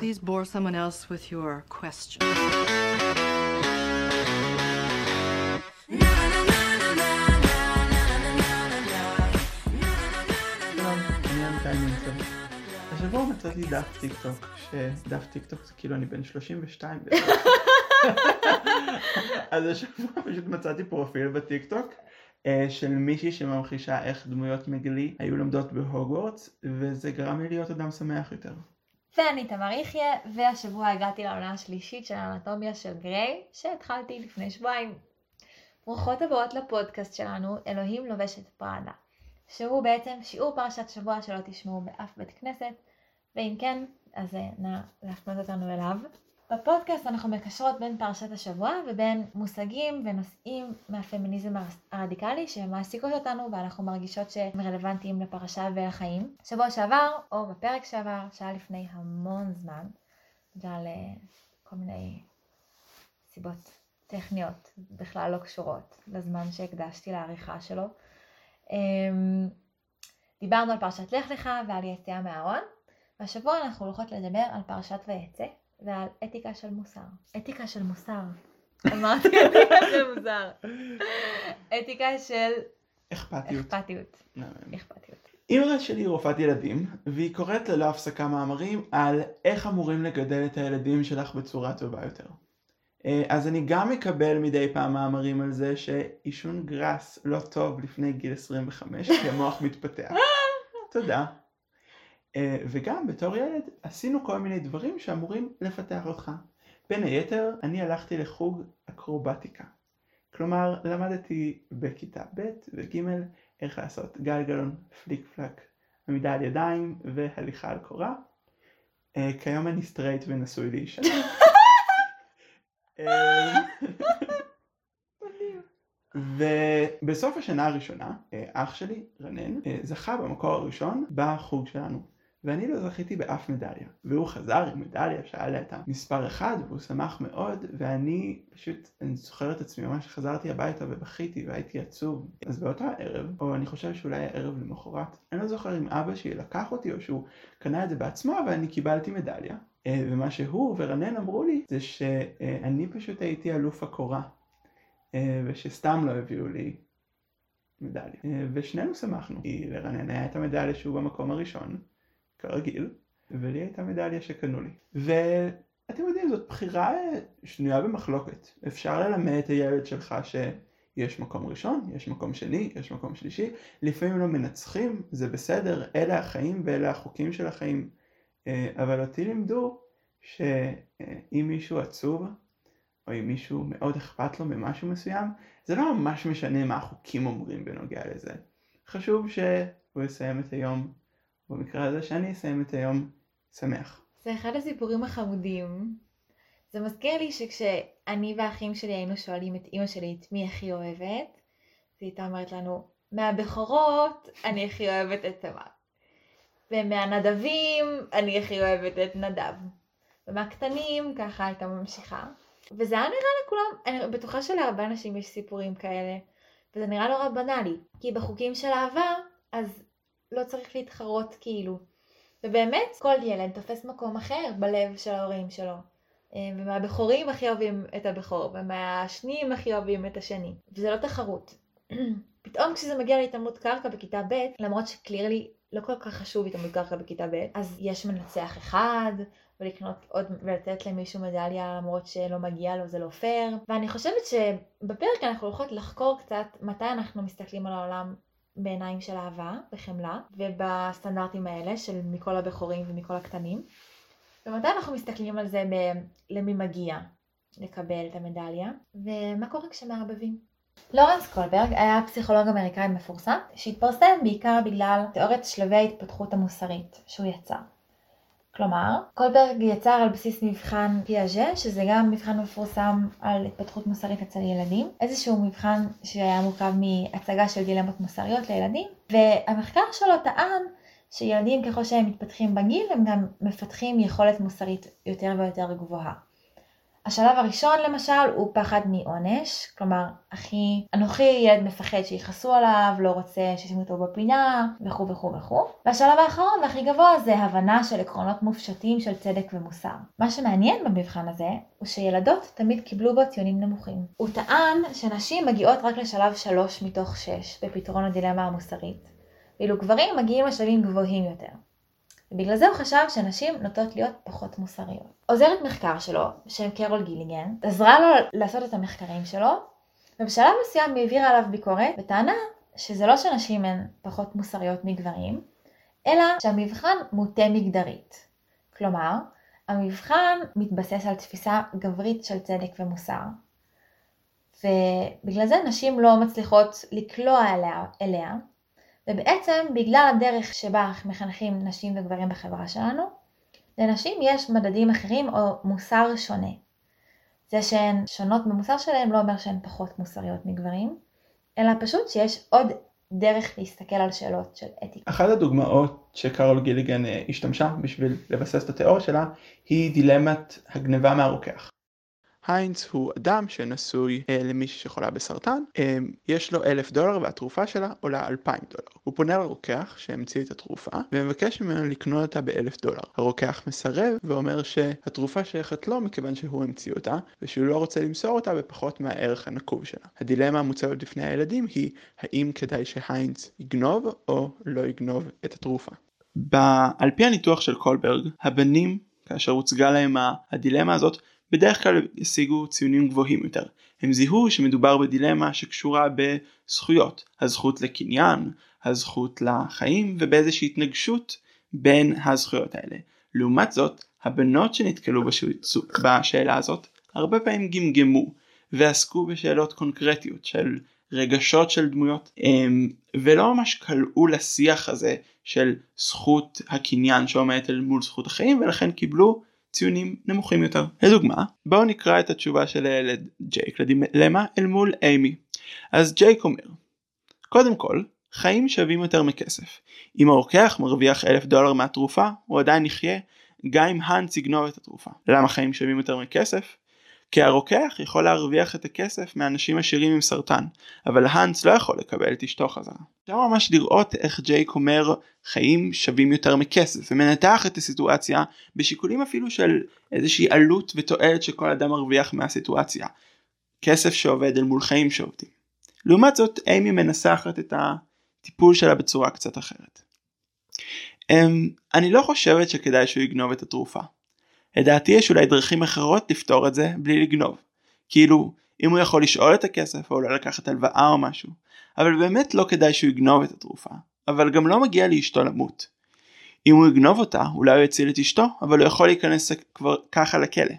Please bore someone else with your question. השבוע מצאתי דף טיק טוק, שדף טיק טוק זה כאילו אני בן 32 בערך. אז השבוע פשוט מצאתי פרופיל בטיק טוק אה, של מישהי שממחישה איך דמויות מגלי היו לומדות בהוגוורטס, וזה גרם לי להיות אדם שמח יותר. ואני תמר יחיא, והשבוע הגעתי לעונה השלישית של האנטומיה של גריי, שהתחלתי לפני שבועיים. ברוכות הבאות לפודקאסט שלנו, אלוהים לובש את פראדה, שהוא בעצם שיעור פרשת שבוע שלא תשמעו באף בית כנסת, ואם כן, אז אה, נא להפנות אותנו אליו. בפודקאסט אנחנו מקשרות בין פרשת השבוע ובין מושגים ונושאים מהפמיניזם הרדיקלי שמעסיקות אותנו ואנחנו מרגישות שהם רלוונטיים לפרשה ולחיים. שבוע שעבר, או בפרק שעבר, שהיה לפני המון זמן, בגלל uh, כל מיני סיבות טכניות בכלל לא קשורות לזמן שהקדשתי לעריכה שלו. Um, דיברנו על פרשת לך לך ועל יציאה מהארון, והשבוע אנחנו הולכות לדבר על פרשת ויצא. ועל אתיקה של מוסר. אתיקה של מוסר. אמרתי אתיקה של מוסר. אתיקה של אכפתיות. אכפתיות. אכפתיות. אימא שלי היא רופאת ילדים, והיא קוראת ללא הפסקה מאמרים על איך אמורים לגדל את הילדים שלך בצורה טובה יותר. אה, אז אני גם מקבל מדי פעם מאמרים על זה שעישון גראס לא טוב לפני גיל 25, כי המוח מתפתח. תודה. אה, וגם בתור ילד עשינו כל מיני דברים שאמורים לפתח אותך. בין היתר, אני הלכתי לחוג אקרובטיקה. כלומר, למדתי בכיתה ב' וג' איך לעשות גלגלון, פליק פלק, עמידה על ידיים והליכה על קורה. אה, כיום אני straight ונשוי לאישה. אה, ובסוף השנה הראשונה, אח שלי, רנן, זכה במקור הראשון בחוג שלנו. ואני לא זכיתי באף מדליה. והוא חזר עם מדליה שהיה לה את המספר אחד, והוא שמח מאוד, ואני פשוט, אני זוכר את עצמי ממש חזרתי הביתה ובכיתי והייתי עצוב. אז באותו הערב, או אני חושב שאולי הערב למחרת, אני לא זוכר אם אבא שלי לקח אותי או שהוא קנה את זה בעצמו, ואני קיבלתי מדליה. אה, ומה שהוא ורנן אמרו לי זה שאני פשוט הייתי אלוף הקורה, אה, ושסתם לא הביאו לי מדליה. אה, ושנינו שמחנו, כי לרנן היה את המדליה שהוא במקום הראשון. כרגיל, ולי הייתה מדליה שקנו לי. ואתם יודעים, זאת בחירה שנויה במחלוקת. אפשר ללמד את הילד שלך שיש מקום ראשון, יש מקום שני, יש מקום שלישי. לפעמים לא מנצחים, זה בסדר, אלה החיים ואלה החוקים של החיים. אה, אבל אותי לימדו שאם מישהו עצוב, או אם מישהו מאוד אכפת לו ממשהו מסוים, זה לא ממש משנה מה החוקים אומרים בנוגע לזה. חשוב שהוא יסיים את היום במקרה הזה שאני אסיים את היום שמח. זה אחד הסיפורים החמודים. זה מזכיר לי שכשאני והאחים שלי היינו שואלים את אימא שלי את מי הכי אוהבת, היא הייתה אומרת לנו, מהבכורות אני הכי אוהבת את תמר. ומהנדבים אני הכי אוהבת את נדב. ומהקטנים ככה הייתה ממשיכה. וזה היה נראה לכולם, אני בטוחה שלהרבה אנשים יש סיפורים כאלה, וזה נראה נורא בנאלי. כי בחוקים של אהבה, אז לא צריך להתחרות כאילו. ובאמת כל ילד תופס מקום אחר בלב של ההורים שלו. אה, ומהבכורים הכי אוהבים את הבכור, ומהשניים הכי אוהבים את השני. וזה לא תחרות. פתאום כשזה מגיע להתעמלות קרקע בכיתה ב', למרות שקלירלי לא כל כך חשוב התעמלות קרקע בכיתה ב', אז יש מנצח אחד, ולקנות עוד, ולתת למישהו מדליה למרות שלא מגיע לו, זה לא פייר. ואני חושבת שבפרק אנחנו הולכות לחקור קצת מתי אנחנו מסתכלים על העולם בעיניים של אהבה וחמלה, ובסטנדרטים האלה של מכל הבכורים ומכל הקטנים. ומתי אנחנו מסתכלים על זה ב- למי מגיע לקבל את המדליה, ומה קורה כשמערבבים. לורנס קולברג היה פסיכולוג אמריקאי מפורסם, שהתפרסם בעיקר בגלל תיאוריית שלבי ההתפתחות המוסרית שהוא יצר. כלומר, קולברג יצר על בסיס מבחן פיאז'ה, שזה גם מבחן מפורסם על התפתחות מוסרית אצל ילדים, איזשהו מבחן שהיה מורכב מהצגה של דילמות מוסריות לילדים, והמחקר שלו טען שילדים ככל שהם מתפתחים בגיל הם גם מפתחים יכולת מוסרית יותר ויותר גבוהה. השלב הראשון למשל הוא פחד מעונש, כלומר, אחי, אנוכי ילד מפחד שיכעסו עליו, לא רוצה שישימו אותו בפינה, וכו' וכו' וכו'. והשלב האחרון והכי גבוה זה הבנה של עקרונות מופשטים של צדק ומוסר. מה שמעניין במבחן הזה, הוא שילדות תמיד קיבלו בו ציונים נמוכים. הוא טען שנשים מגיעות רק לשלב 3 מתוך 6 בפתרון הדילמה המוסרית, ואילו גברים מגיעים לשלבים גבוהים יותר. ובגלל זה הוא חשב שנשים נוטות להיות פחות מוסריות. עוזרת מחקר שלו, בשם קרול גיליגן, עזרה לו לעשות את המחקרים שלו, ובשלב מסוים היא העבירה עליו ביקורת, וטענה שזה לא שנשים הן פחות מוסריות מגברים, אלא שהמבחן מוטה מגדרית. כלומר, המבחן מתבסס על תפיסה גברית של צדק ומוסר. ובגלל זה נשים לא מצליחות לקלוע אליה, אליה ובעצם בגלל הדרך שבה מחנכים נשים וגברים בחברה שלנו, לנשים יש מדדים אחרים או מוסר שונה. זה שהן שונות במוסר שלהן לא אומר שהן פחות מוסריות מגברים, אלא פשוט שיש עוד דרך להסתכל על שאלות של אתיקה. אחת הדוגמאות שקרול גיליגן אה, השתמשה בשביל לבסס את התיאוריה שלה היא דילמת הגניבה מהרוקח. היינץ הוא אדם שנשוי אה, למישהי שחולה בסרטן, אה, יש לו אלף דולר והתרופה שלה עולה אלפיים דולר. הוא פונה לרוקח שהמציא את התרופה ומבקש ממנו לקנות אותה באלף דולר. הרוקח מסרב ואומר שהתרופה שייכת לו מכיוון שהוא המציא אותה ושהוא לא רוצה למסור אותה בפחות מהערך הנקוב שלה. הדילמה המוצבת בפני הילדים היא האם כדאי שהיינץ יגנוב או לא יגנוב את התרופה. על פי הניתוח של קולברג, הבנים, כאשר הוצגה להם הדילמה הזאת, בדרך כלל השיגו ציונים גבוהים יותר. הם זיהו שמדובר בדילמה שקשורה בזכויות, הזכות לקניין, הזכות לחיים ובאיזושהי התנגשות בין הזכויות האלה. לעומת זאת, הבנות שנתקלו בשאלה הזאת הרבה פעמים גמגמו ועסקו בשאלות קונקרטיות של רגשות של דמויות ולא ממש קלעו לשיח הזה של זכות הקניין שעומדת אל מול זכות החיים ולכן קיבלו ציונים נמוכים יותר. לדוגמה, בואו נקרא את התשובה של הילד ג'ייק לדילמה אל מול אימי. אז ג'ייק אומר, קודם כל, חיים שווים יותר מכסף. אם הרוקח מרוויח אלף דולר מהתרופה, הוא עדיין יחיה גם אם האנס יגנוב את התרופה. למה חיים שווים יותר מכסף? כי הרוקח יכול להרוויח את הכסף מאנשים עשירים עם סרטן, אבל האנס לא יכול לקבל את אשתו חזרה. אפשר ממש לראות איך ג'ייק אומר חיים שווים יותר מכסף, ומנתח את הסיטואציה בשיקולים אפילו של איזושהי עלות ותועלת שכל אדם מרוויח מהסיטואציה. כסף שעובד אל מול חיים שעובדים. לעומת זאת, אימי מנסחת את הטיפול שלה בצורה קצת אחרת. אמ, אני לא חושבת שכדאי שהוא יגנוב את התרופה. לדעתי יש אולי דרכים אחרות לפתור את זה בלי לגנוב. כאילו, אם הוא יכול לשאול את הכסף או אולי לקחת הלוואה או משהו. אבל באמת לא כדאי שהוא יגנוב את התרופה. אבל גם לא מגיע לאשתו למות. אם הוא יגנוב אותה, אולי הוא יציל את אשתו, אבל הוא יכול להיכנס כבר ככה לכלא.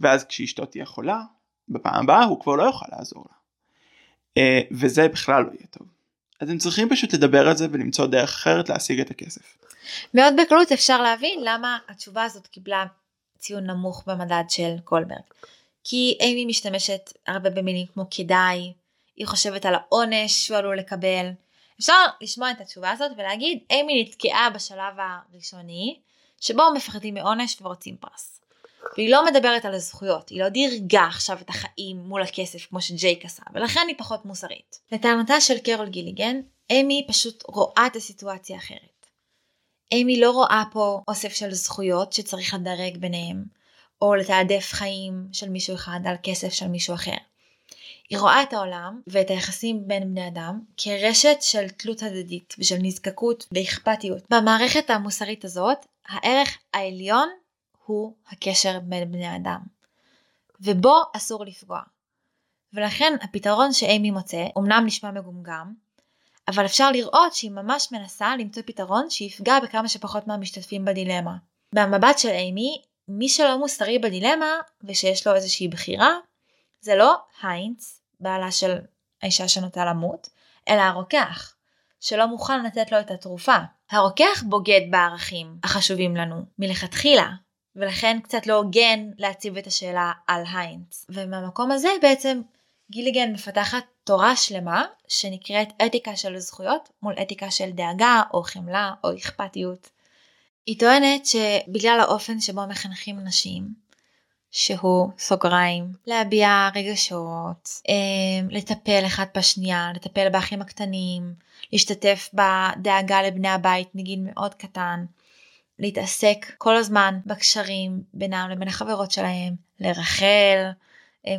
ואז כשאשתו תהיה חולה, בפעם הבאה הוא כבר לא יוכל לעזור לה. Uh, וזה בכלל לא יהיה טוב. אז הם צריכים פשוט לדבר על זה ולמצוא דרך אחרת להשיג את הכסף. מאוד בקלות אפשר להבין למה התשובה הזאת קיבלה ציון נמוך במדד של קולברג. כי אימי משתמשת הרבה במילים כמו כדאי, היא חושבת על העונש שהוא עלול לקבל. אפשר לשמוע את התשובה הזאת ולהגיד אימי נתקעה בשלב הראשוני שבו מפחדים מעונש ורוצים פרס. והיא לא מדברת על הזכויות, היא לא דירגה עכשיו את החיים מול הכסף כמו שג'ייק עשה, ולכן היא פחות מוסרית. לטענתה של קרול גיליגן, אימי פשוט רואה את הסיטואציה אחרת. אימי לא רואה פה אוסף של זכויות שצריך לדרג ביניהם, או לתעדף חיים של מישהו אחד על כסף של מישהו אחר. היא רואה את העולם ואת היחסים בין בני אדם כרשת של תלות הדדית ושל נזקקות ואכפתיות. במערכת המוסרית הזאת, הערך העליון הוא הקשר בין בני אדם, ובו אסור לפגוע. ולכן הפתרון שאימי מוצא אמנם נשמע מגומגם, אבל אפשר לראות שהיא ממש מנסה למצוא פתרון שיפגע בכמה שפחות מהמשתתפים בדילמה. במבט של אימי, מי שלא מוסרי בדילמה ושיש לו איזושהי בחירה, זה לא היינץ, בעלה של האישה שנוטה למות, אלא הרוקח, שלא מוכן לתת לו את התרופה. הרוקח בוגד בערכים החשובים לנו מלכתחילה, ולכן קצת לא הוגן להציב את השאלה על היינץ. ומהמקום הזה בעצם גיליגן מפתחת תורה שלמה שנקראת אתיקה של זכויות מול אתיקה של דאגה או חמלה או אכפתיות. היא טוענת שבגלל האופן שבו מחנכים נשים, שהוא סוגריים, להביע רגשות, אה, לטפל אחד בשנייה, לטפל באחים הקטנים, להשתתף בדאגה לבני הבית מגיל מאוד קטן, להתעסק כל הזמן בקשרים בינם לבין החברות שלהם, לרחל,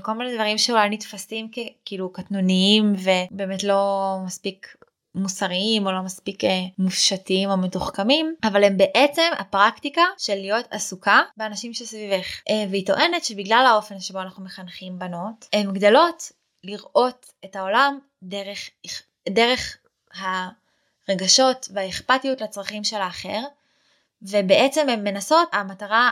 כל מיני דברים שאולי נתפסים כאילו קטנוניים ובאמת לא מספיק מוסריים או לא מספיק אה, מופשטים או מתוחכמים אבל הם בעצם הפרקטיקה של להיות עסוקה באנשים שסביבך. אה, והיא טוענת שבגלל האופן שבו אנחנו מחנכים בנות הן גדלות לראות את העולם דרך, דרך הרגשות והאכפתיות לצרכים של האחר ובעצם הן מנסות המטרה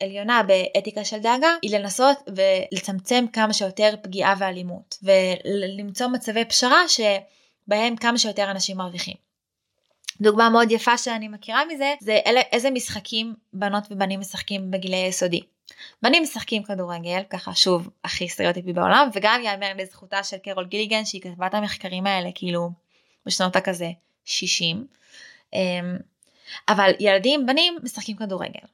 העליונה באתיקה של דאגה היא לנסות ולצמצם כמה שיותר פגיעה ואלימות ולמצוא מצבי פשרה ש... בהם כמה שיותר אנשים מרוויחים. דוגמה מאוד יפה שאני מכירה מזה זה אלה, איזה משחקים בנות ובנים משחקים בגילי יסודי. בנים משחקים כדורגל ככה שוב הכי סטריאוטיפי בעולם וגם יאמר לזכותה של קרול גיליגן שהיא כתבה את המחקרים האלה כאילו בשנות הכזה 60. אמ, אבל ילדים בנים משחקים כדורגל.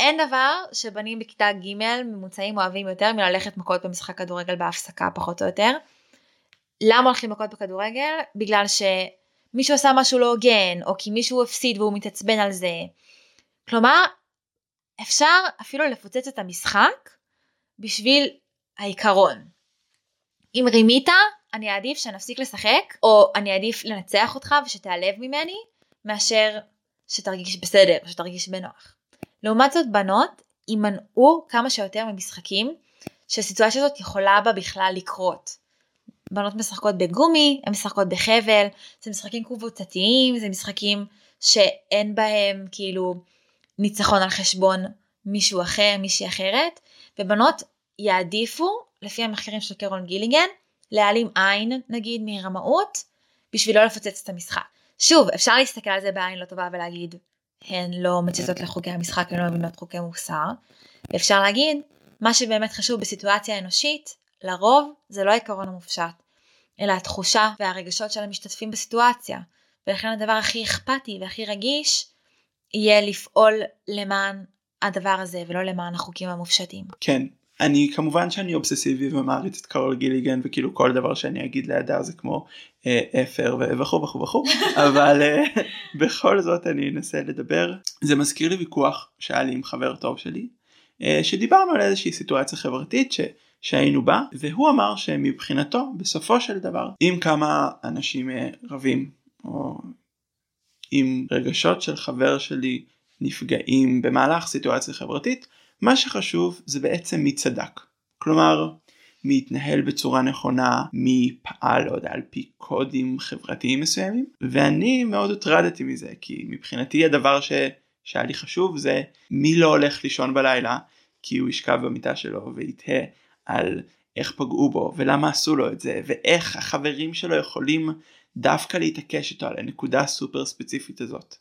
ואין דבר שבנים בכיתה ג' ממוצעים אוהבים יותר מללכת מכות במשחק כדורגל בהפסקה פחות או יותר. למה הולכים מכות בכדורגל? בגלל שמישהו עשה משהו לא הוגן, או כי מישהו הפסיד והוא מתעצבן על זה. כלומר, אפשר אפילו לפוצץ את המשחק בשביל העיקרון. אם רימית, אני אעדיף שנפסיק לשחק, או אני אעדיף לנצח אותך ושתיעלב ממני, מאשר שתרגיש בסדר, שתרגיש בנוח. לעומת זאת, בנות יימנעו כמה שיותר ממשחקים שהסיטואציה הזאת יכולה בה בכלל לקרות. בנות משחקות בגומי, הן משחקות בחבל, זה משחקים קבוצתיים, זה משחקים שאין בהם כאילו ניצחון על חשבון מישהו אחר, מישהי אחרת, ובנות יעדיפו, לפי המחקרים של קרון גיליגן, להעלים עין נגיד מרמאות, בשביל לא לפוצץ את המשחק. שוב, אפשר להסתכל על זה בעין לא טובה ולהגיד, הן לא מציצות לחוקי המשחק, הן לא מבינות חוקי מוסר. אפשר להגיד, מה שבאמת חשוב בסיטואציה אנושית, לרוב זה לא העיקרון המופשט, אלא התחושה והרגשות של המשתתפים בסיטואציה, ולכן הדבר הכי אכפתי והכי רגיש יהיה לפעול למען הדבר הזה ולא למען החוקים המופשטים. כן, אני כמובן שאני אובססיבי ומעריץ את קרול גיליגן וכאילו כל דבר שאני אגיד לידה זה כמו אה, אפר וכו' וכו' וכו' אבל אה, בכל זאת אני אנסה לדבר. זה מזכיר לי ויכוח שהיה לי עם חבר טוב שלי אה, שדיברנו על איזושהי סיטואציה חברתית ש... שהיינו בה והוא אמר שמבחינתו בסופו של דבר אם כמה אנשים אה, רבים או אם רגשות של חבר שלי נפגעים במהלך סיטואציה חברתית מה שחשוב זה בעצם מי צדק כלומר מי התנהל בצורה נכונה מי פעל יודע על פי קודים חברתיים מסוימים ואני מאוד הוטרדתי מזה כי מבחינתי הדבר ש... שהיה לי חשוב זה מי לא הולך לישון בלילה כי הוא ישכב במיטה שלו ויתהה על איך פגעו בו ולמה עשו לו את זה ואיך החברים שלו יכולים דווקא להתעקש איתו על הנקודה הסופר ספציפית הזאת.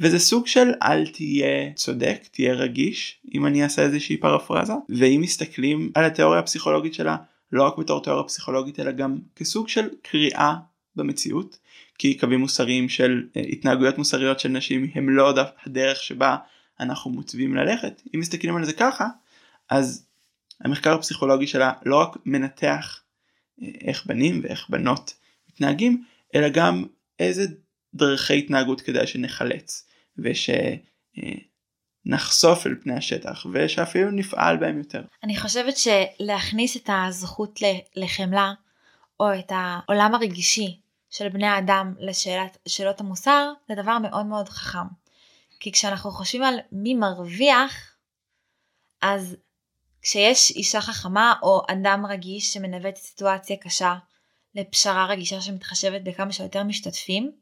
וזה סוג של אל תהיה צודק תהיה רגיש אם אני אעשה איזושהי פרפרזה. ואם מסתכלים על התיאוריה הפסיכולוגית שלה לא רק בתור תיאוריה פסיכולוגית אלא גם כסוג של קריאה במציאות כי קווים מוסריים של אה, התנהגויות מוסריות של נשים הם לא הדרך שבה אנחנו מוצבים ללכת. אם מסתכלים על זה ככה אז המחקר הפסיכולוגי שלה לא רק מנתח אה, איך בנים ואיך בנות מתנהגים, אלא גם איזה דרכי התנהגות כדאי שנחלץ ושנחשוף אל פני השטח ושאפילו נפעל בהם יותר. אני חושבת שלהכניס את הזכות לחמלה או את העולם הרגישי של בני האדם לשאלות המוסר זה דבר מאוד מאוד חכם. כי כשאנחנו חושבים על מי מרוויח אז כשיש אישה חכמה או אדם רגיש שמנווט סיטואציה קשה לפשרה רגישה שמתחשבת בכמה שיותר משתתפים,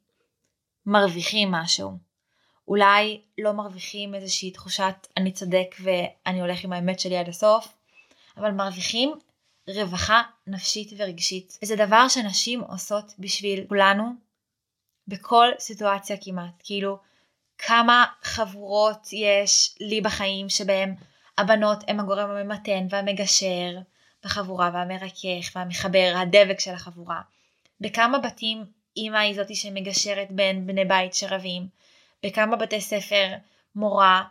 מרוויחים משהו. אולי לא מרוויחים איזושהי תחושת אני צודק ואני הולך עם האמת שלי עד הסוף, אבל מרוויחים רווחה נפשית ורגשית. וזה דבר שנשים עושות בשביל כולנו בכל סיטואציה כמעט. כאילו, כמה חבורות יש לי בחיים שבהם הבנות הן הגורם הממתן והמגשר בחבורה והמרכך והמחבר, הדבק של החבורה. בכמה בתים אימא היא זאתי שמגשרת בין בני בית שרבים. בכמה בתי ספר מורה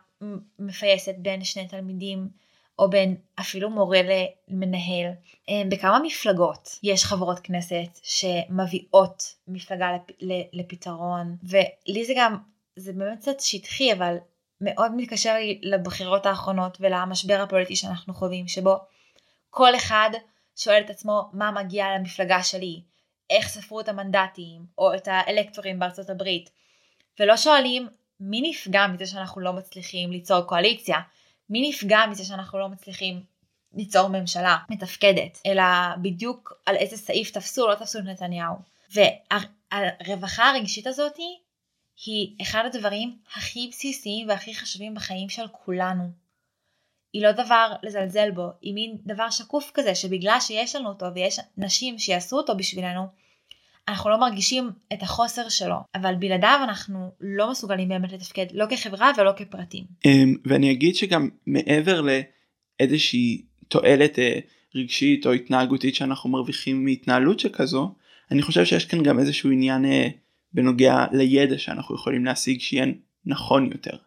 מפייסת בין שני תלמידים או בין אפילו מורה למנהל. אה, בכמה מפלגות יש חברות כנסת שמביאות מפלגה לפתרון ולי זה גם, זה באמת קצת שטחי אבל מאוד מתקשר לי לבחירות האחרונות ולמשבר הפוליטי שאנחנו חווים שבו כל אחד שואל את עצמו מה מגיע למפלגה שלי, איך ספרו את המנדטים או את האלקטורים בארצות הברית ולא שואלים מי נפגע מזה שאנחנו לא מצליחים ליצור קואליציה, מי נפגע מזה שאנחנו לא מצליחים ליצור ממשלה מתפקדת, אלא בדיוק על איזה סעיף תפסו או לא תפסו את נתניהו. והרווחה הרגשית הזאתי היא אחד הדברים הכי בסיסיים והכי חשובים בחיים של כולנו. היא לא דבר לזלזל בו, היא מין דבר שקוף כזה שבגלל שיש לנו אותו ויש נשים שיעשו אותו בשבילנו, אנחנו לא מרגישים את החוסר שלו, אבל בלעדיו אנחנו לא מסוגלים באמת לתפקד, לא כחברה ולא כפרטים. אמ, ואני אגיד שגם מעבר לאיזושהי תועלת אה, רגשית או התנהגותית שאנחנו מרוויחים מהתנהלות שכזו, אני חושב שיש כאן גם איזשהו עניין אה, בנוגע לידע שאנחנו יכולים להשיג שיהיה נכון יותר.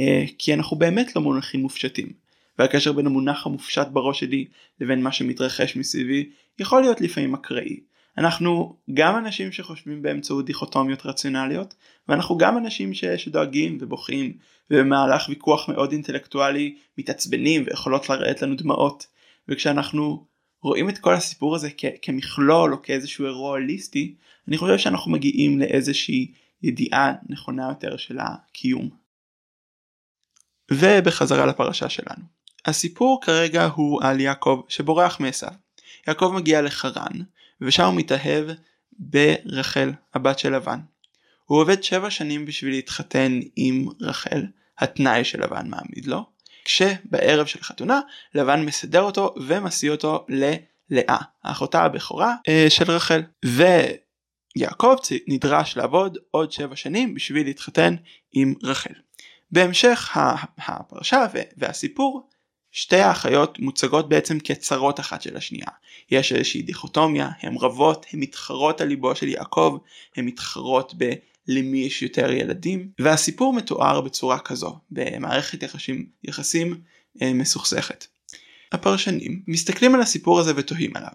אה, כי אנחנו באמת לא מונחים מופשטים. והקשר בין המונח המופשט בראש שלי לבין מה שמתרחש מסביבי יכול להיות לפעמים אקראי. אנחנו גם אנשים שחושבים באמצעות דיכוטומיות רציונליות ואנחנו גם אנשים ש... שדואגים ובוכים ובמהלך ויכוח מאוד אינטלקטואלי מתעצבנים ויכולות לרדת לנו דמעות וכשאנחנו רואים את כל הסיפור הזה כ... כמכלול או כאיזשהו אירוע הוליסטי אני חושב שאנחנו מגיעים לאיזושהי ידיעה נכונה יותר של הקיום. ובחזרה לפרשה שלנו. הסיפור כרגע הוא על יעקב שבורח מעשיו. יעקב מגיע לחרן ושם הוא מתאהב ברחל, הבת של לבן. הוא עובד שבע שנים בשביל להתחתן עם רחל, התנאי שלבן מעמיד לו, כשבערב של חתונה לבן מסדר אותו ומשיא אותו ללאה, האחותה הבכורה אה, של רחל. ויעקב נדרש לעבוד עוד שבע שנים בשביל להתחתן עם רחל. בהמשך הפרשה והסיפור שתי האחיות מוצגות בעצם כצרות אחת של השנייה. יש איזושהי דיכוטומיה, הן רבות, הן מתחרות על ליבו של יעקב, הן מתחרות ב... למי יש יותר ילדים, והסיפור מתואר בצורה כזו, במערכת יחסים, יחסים אה, מסוכסכת. הפרשנים מסתכלים על הסיפור הזה ותוהים עליו.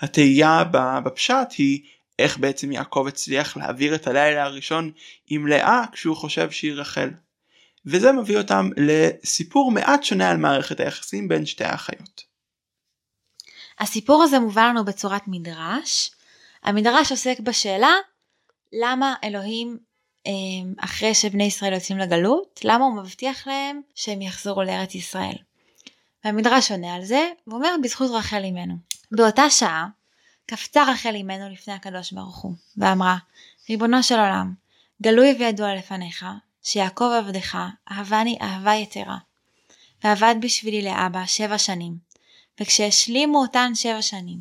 התהייה בפשט היא איך בעצם יעקב הצליח להעביר את הלילה הראשון עם לאה כשהוא חושב שהיא רחל. וזה מביא אותם לסיפור מעט שונה על מערכת היחסים בין שתי האחיות. הסיפור הזה מובא לנו בצורת מדרש. המדרש עוסק בשאלה למה אלוהים אמ, אחרי שבני ישראל יוצאים לגלות, למה הוא מבטיח להם שהם יחזרו לארץ ישראל. והמדרש עונה על זה, ואומר בזכות רחל אימנו. באותה שעה, קפצה רחל אימנו לפני הקדוש ברוך הוא, ואמרה, ריבונו של עולם, גלוי וידוע לפניך, שיעקב עבדך אהבני אהבה יתרה, ועבד בשבילי לאבא שבע שנים, וכשהשלימו אותן שבע שנים,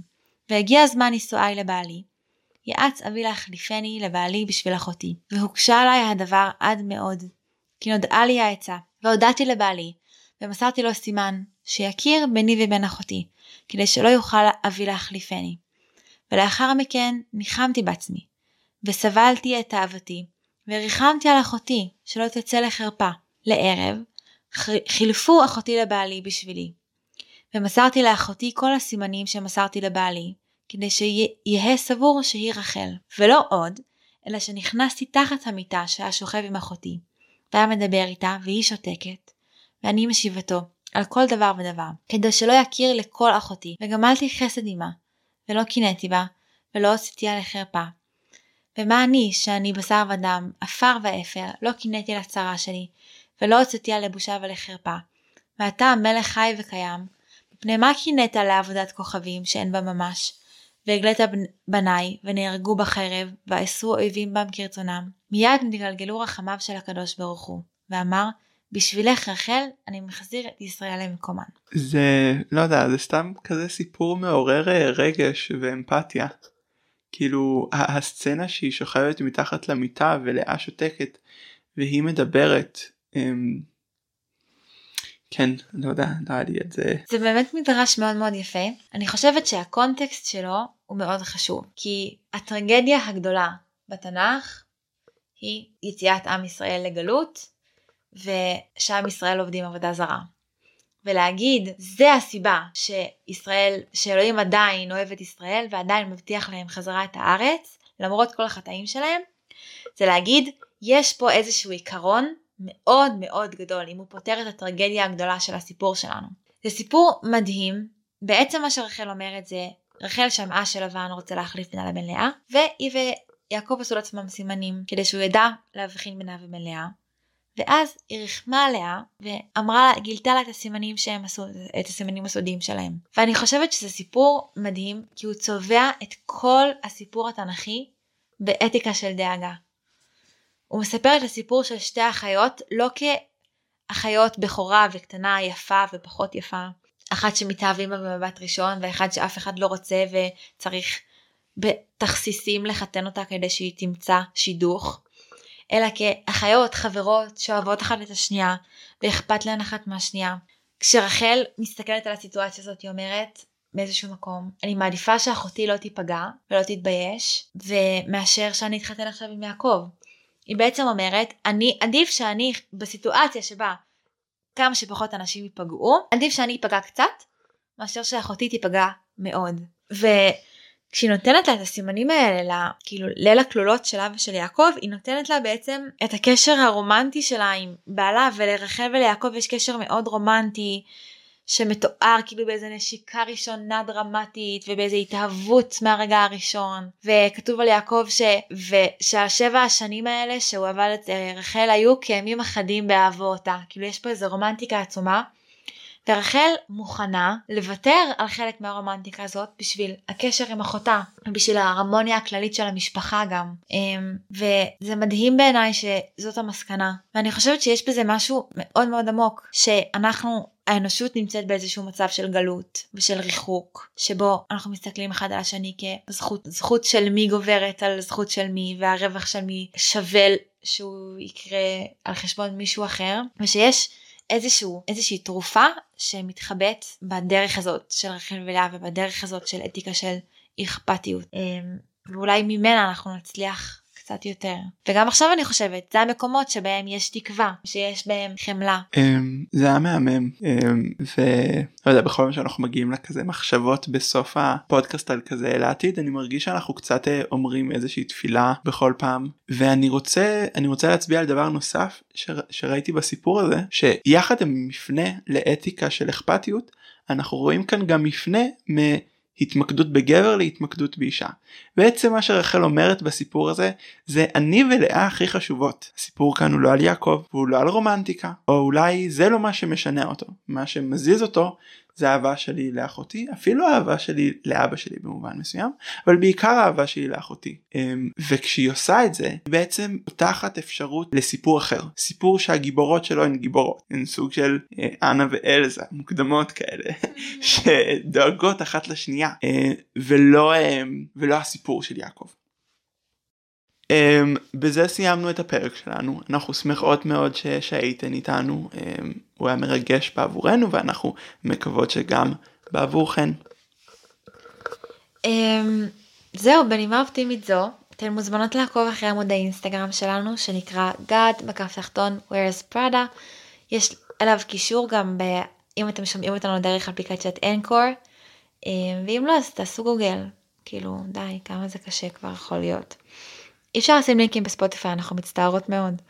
והגיע זמן נישואי לבעלי, יעץ אבי להחליפני לבעלי בשביל אחותי, והוקשה עלי הדבר עד מאוד, כי נודעה לי העצה, והודעתי לבעלי, ומסרתי לו סימן, שיכיר ביני ובין אחותי, כדי שלא יוכל אבי להחליפני. ולאחר מכן ניחמתי בעצמי, וסבלתי את אהבתי, וריחמתי על אחותי, שלא תצא לחרפה. לערב, חילפו אחותי לבעלי בשבילי. ומסרתי לאחותי כל הסימנים שמסרתי לבעלי, כדי שיהיה סבור שהיא רחל. ולא עוד, אלא שנכנסתי תחת המיטה שהיה שוכב עם אחותי, והיה מדבר איתה, והיא שותקת, ואני משיבתו, על כל דבר ודבר, כדי שלא יכיר לכל אחותי, וגמלתי חסד עמה, ולא קינאתי בה, ולא הוצאתיה לחרפה, ומה אני, שאני בשר ודם, עפר ואפר, לא קינאתי לצרה שלי, ולא הוצאתיה לבושה ולחרפה. ואתה המלך חי וקיים, מפני מה קינאת לעבודת כוכבים שאין בה ממש? והגלית בניי, ונהרגו בחרב, ואסרו אויבים בם כרצונם. מיד נתגלגלו רחמיו של הקדוש ברוך הוא, ואמר, בשבילך רחל, אני מחזיר את ישראל למקומן. זה, לא יודע, זה סתם כזה סיפור מעורר אה, רגש ואמפתיה. כאילו הסצנה שהיא שוכבת מתחת למיטה ולאה שותקת והיא מדברת אמ... כן לא יודע נראה לי את זה זה באמת מדרש מאוד מאוד יפה אני חושבת שהקונטקסט שלו הוא מאוד חשוב כי הטרגדיה הגדולה בתנ"ך היא יציאת עם ישראל לגלות ושם ישראל עובדים עבודה זרה. ולהגיד, זה הסיבה שישראל, שאלוהים עדיין אוהב את ישראל ועדיין מבטיח להם חזרה את הארץ, למרות כל החטאים שלהם, זה להגיד, יש פה איזשהו עיקרון מאוד מאוד גדול, אם הוא פותר את הטרגדיה הגדולה של הסיפור שלנו. זה סיפור מדהים, בעצם מה שרחל אומרת זה, רחל שמעה שלבן רוצה להחליף בינה לבין לאה, והיא ויעקב עשו לעצמם סימנים, כדי שהוא ידע להבחין בינה ובין לאה. ואז היא רחמה עליה ואמרה לה, גילתה לה את הסימנים שהם עשו, את הסימנים הסודיים שלהם. ואני חושבת שזה סיפור מדהים, כי הוא צובע את כל הסיפור התנ"כי באתיקה של דאגה. הוא מספר את הסיפור של שתי אחיות לא כאחיות בכורה וקטנה יפה ופחות יפה, אחת שמתאהבים בה במבט ראשון ואחד שאף אחד לא רוצה וצריך בתכסיסים לחתן אותה כדי שהיא תמצא שידוך, אלא כאחיות, חברות, שאוהבות אחת את השנייה ואכפת להן אחת מהשנייה. כשרחל מסתכלת על הסיטואציה הזאת היא אומרת באיזשהו מקום אני מעדיפה שאחותי לא תיפגע ולא תתבייש ומאשר שאני אתחתן עכשיו עם יעקב. היא בעצם אומרת אני עדיף שאני בסיטואציה שבה כמה שפחות אנשים ייפגעו עדיף שאני אפגע קצת מאשר שאחותי תיפגע מאוד. וכשהיא נותנת לה את הסימנים האלה לה, כאילו ליל הכלולות שלה ושל יעקב היא נותנת לה בעצם את הקשר הרומנטי שלה עם בעלה ולרחל וליעקב יש קשר מאוד רומנטי שמתואר כאילו באיזה נשיקה ראשונה דרמטית ובאיזה התאהבות מהרגע הראשון. וכתוב על יעקב ש... ושהשבע השנים האלה שהוא עבד את רחל היו כימים אחדים באהבו אותה. כאילו יש פה איזה רומנטיקה עצומה ורחל מוכנה לוותר על חלק מהרומנטיקה הזאת בשביל הקשר עם אחותה, בשביל ההרמוניה הכללית של המשפחה גם. אמ, וזה מדהים בעיניי שזאת המסקנה. ואני חושבת שיש בזה משהו מאוד מאוד עמוק, שאנחנו האנושות נמצאת באיזשהו מצב של גלות ושל ריחוק, שבו אנחנו מסתכלים אחד על השני כזכות זכות של מי גוברת על זכות של מי והרווח של מי שווה שהוא יקרה על חשבון מישהו אחר, ושיש איזשהו, איזושהי תרופה שמתחבאת בדרך הזאת של רחל ולאה ובדרך הזאת של אתיקה של אכפתיות. אמ, ואולי ממנה אנחנו נצליח קצת יותר. וגם עכשיו אני חושבת, זה המקומות שבהם יש תקווה, שיש בהם חמלה. אמ, זה היה מהמם, אמ, ולא יודע, בכל פעם שאנחנו מגיעים לכזה מחשבות בסוף הפודקאסט על כזה לעתיד, אני מרגיש שאנחנו קצת אה, אומרים איזושהי תפילה בכל פעם, ואני רוצה, אני רוצה להצביע על דבר נוסף שראיתי בסיפור הזה, שיחד עם מפנה לאתיקה של אכפתיות, אנחנו רואים כאן גם מפנה. התמקדות בגבר להתמקדות באישה. בעצם מה שרחל אומרת בסיפור הזה זה אני ולאה הכי חשובות. הסיפור כאן הוא לא על יעקב והוא לא על רומנטיקה או אולי זה לא מה שמשנה אותו מה שמזיז אותו זה אהבה שלי לאחותי אפילו אהבה שלי לאבא שלי במובן מסוים אבל בעיקר אהבה שלי לאחותי. אמ, וכשהיא עושה את זה היא בעצם פותחת אפשרות לסיפור אחר. סיפור שהגיבורות שלו הן גיבורות. הן סוג של אה, אנה ואלזה מוקדמות כאלה שדואגות אחת לשנייה. אה, ולא אה, ולא הסיפור של יעקב. Um, בזה סיימנו את הפרק שלנו. אנחנו שמחות מאוד ש... שהייתן איתנו. um, הוא היה מרגש בעבורנו ואנחנו מקוות שגם בעבורכן. Um, זהו בנימה אופטימית זו אתן מוזמנות לעקוב אחרי עמוד האינסטגרם שלנו שנקרא God מקף תחתון where's Prada יש אליו קישור גם ב... אם אתם שומעים אותנו דרך אפליקציית אנקור um, ואם לא אז תעשו גוגל כאילו די כמה זה קשה כבר יכול להיות. אי אפשר לשים לינקים בספוטיפיי, אנחנו מצטערות מאוד.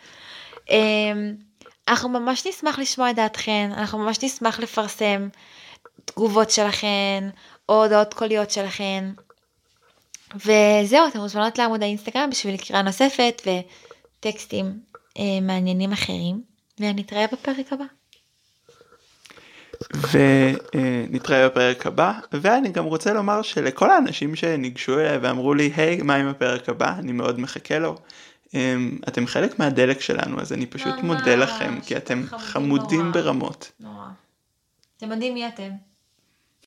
אנחנו ממש נשמח לשמוע את דעתכן, אנחנו ממש נשמח לפרסם תגובות שלכן, או הודעות קוליות שלכן. וזהו, אתם מוזמנות לעמוד האינסטגרם בשביל קריאה נוספת וטקסטים אה, מעניינים אחרים, ונתראה בפרק הבא. ונתראה בפרק הבא ואני גם רוצה לומר שלכל האנשים שניגשו אליי ואמרו לי היי מה עם הפרק הבא אני מאוד מחכה לו. אמ, אתם חלק מהדלק שלנו אז אני פשוט מודה לכם כי אתם חמודים ברמות. נורא. אתם יודעים מי אתם.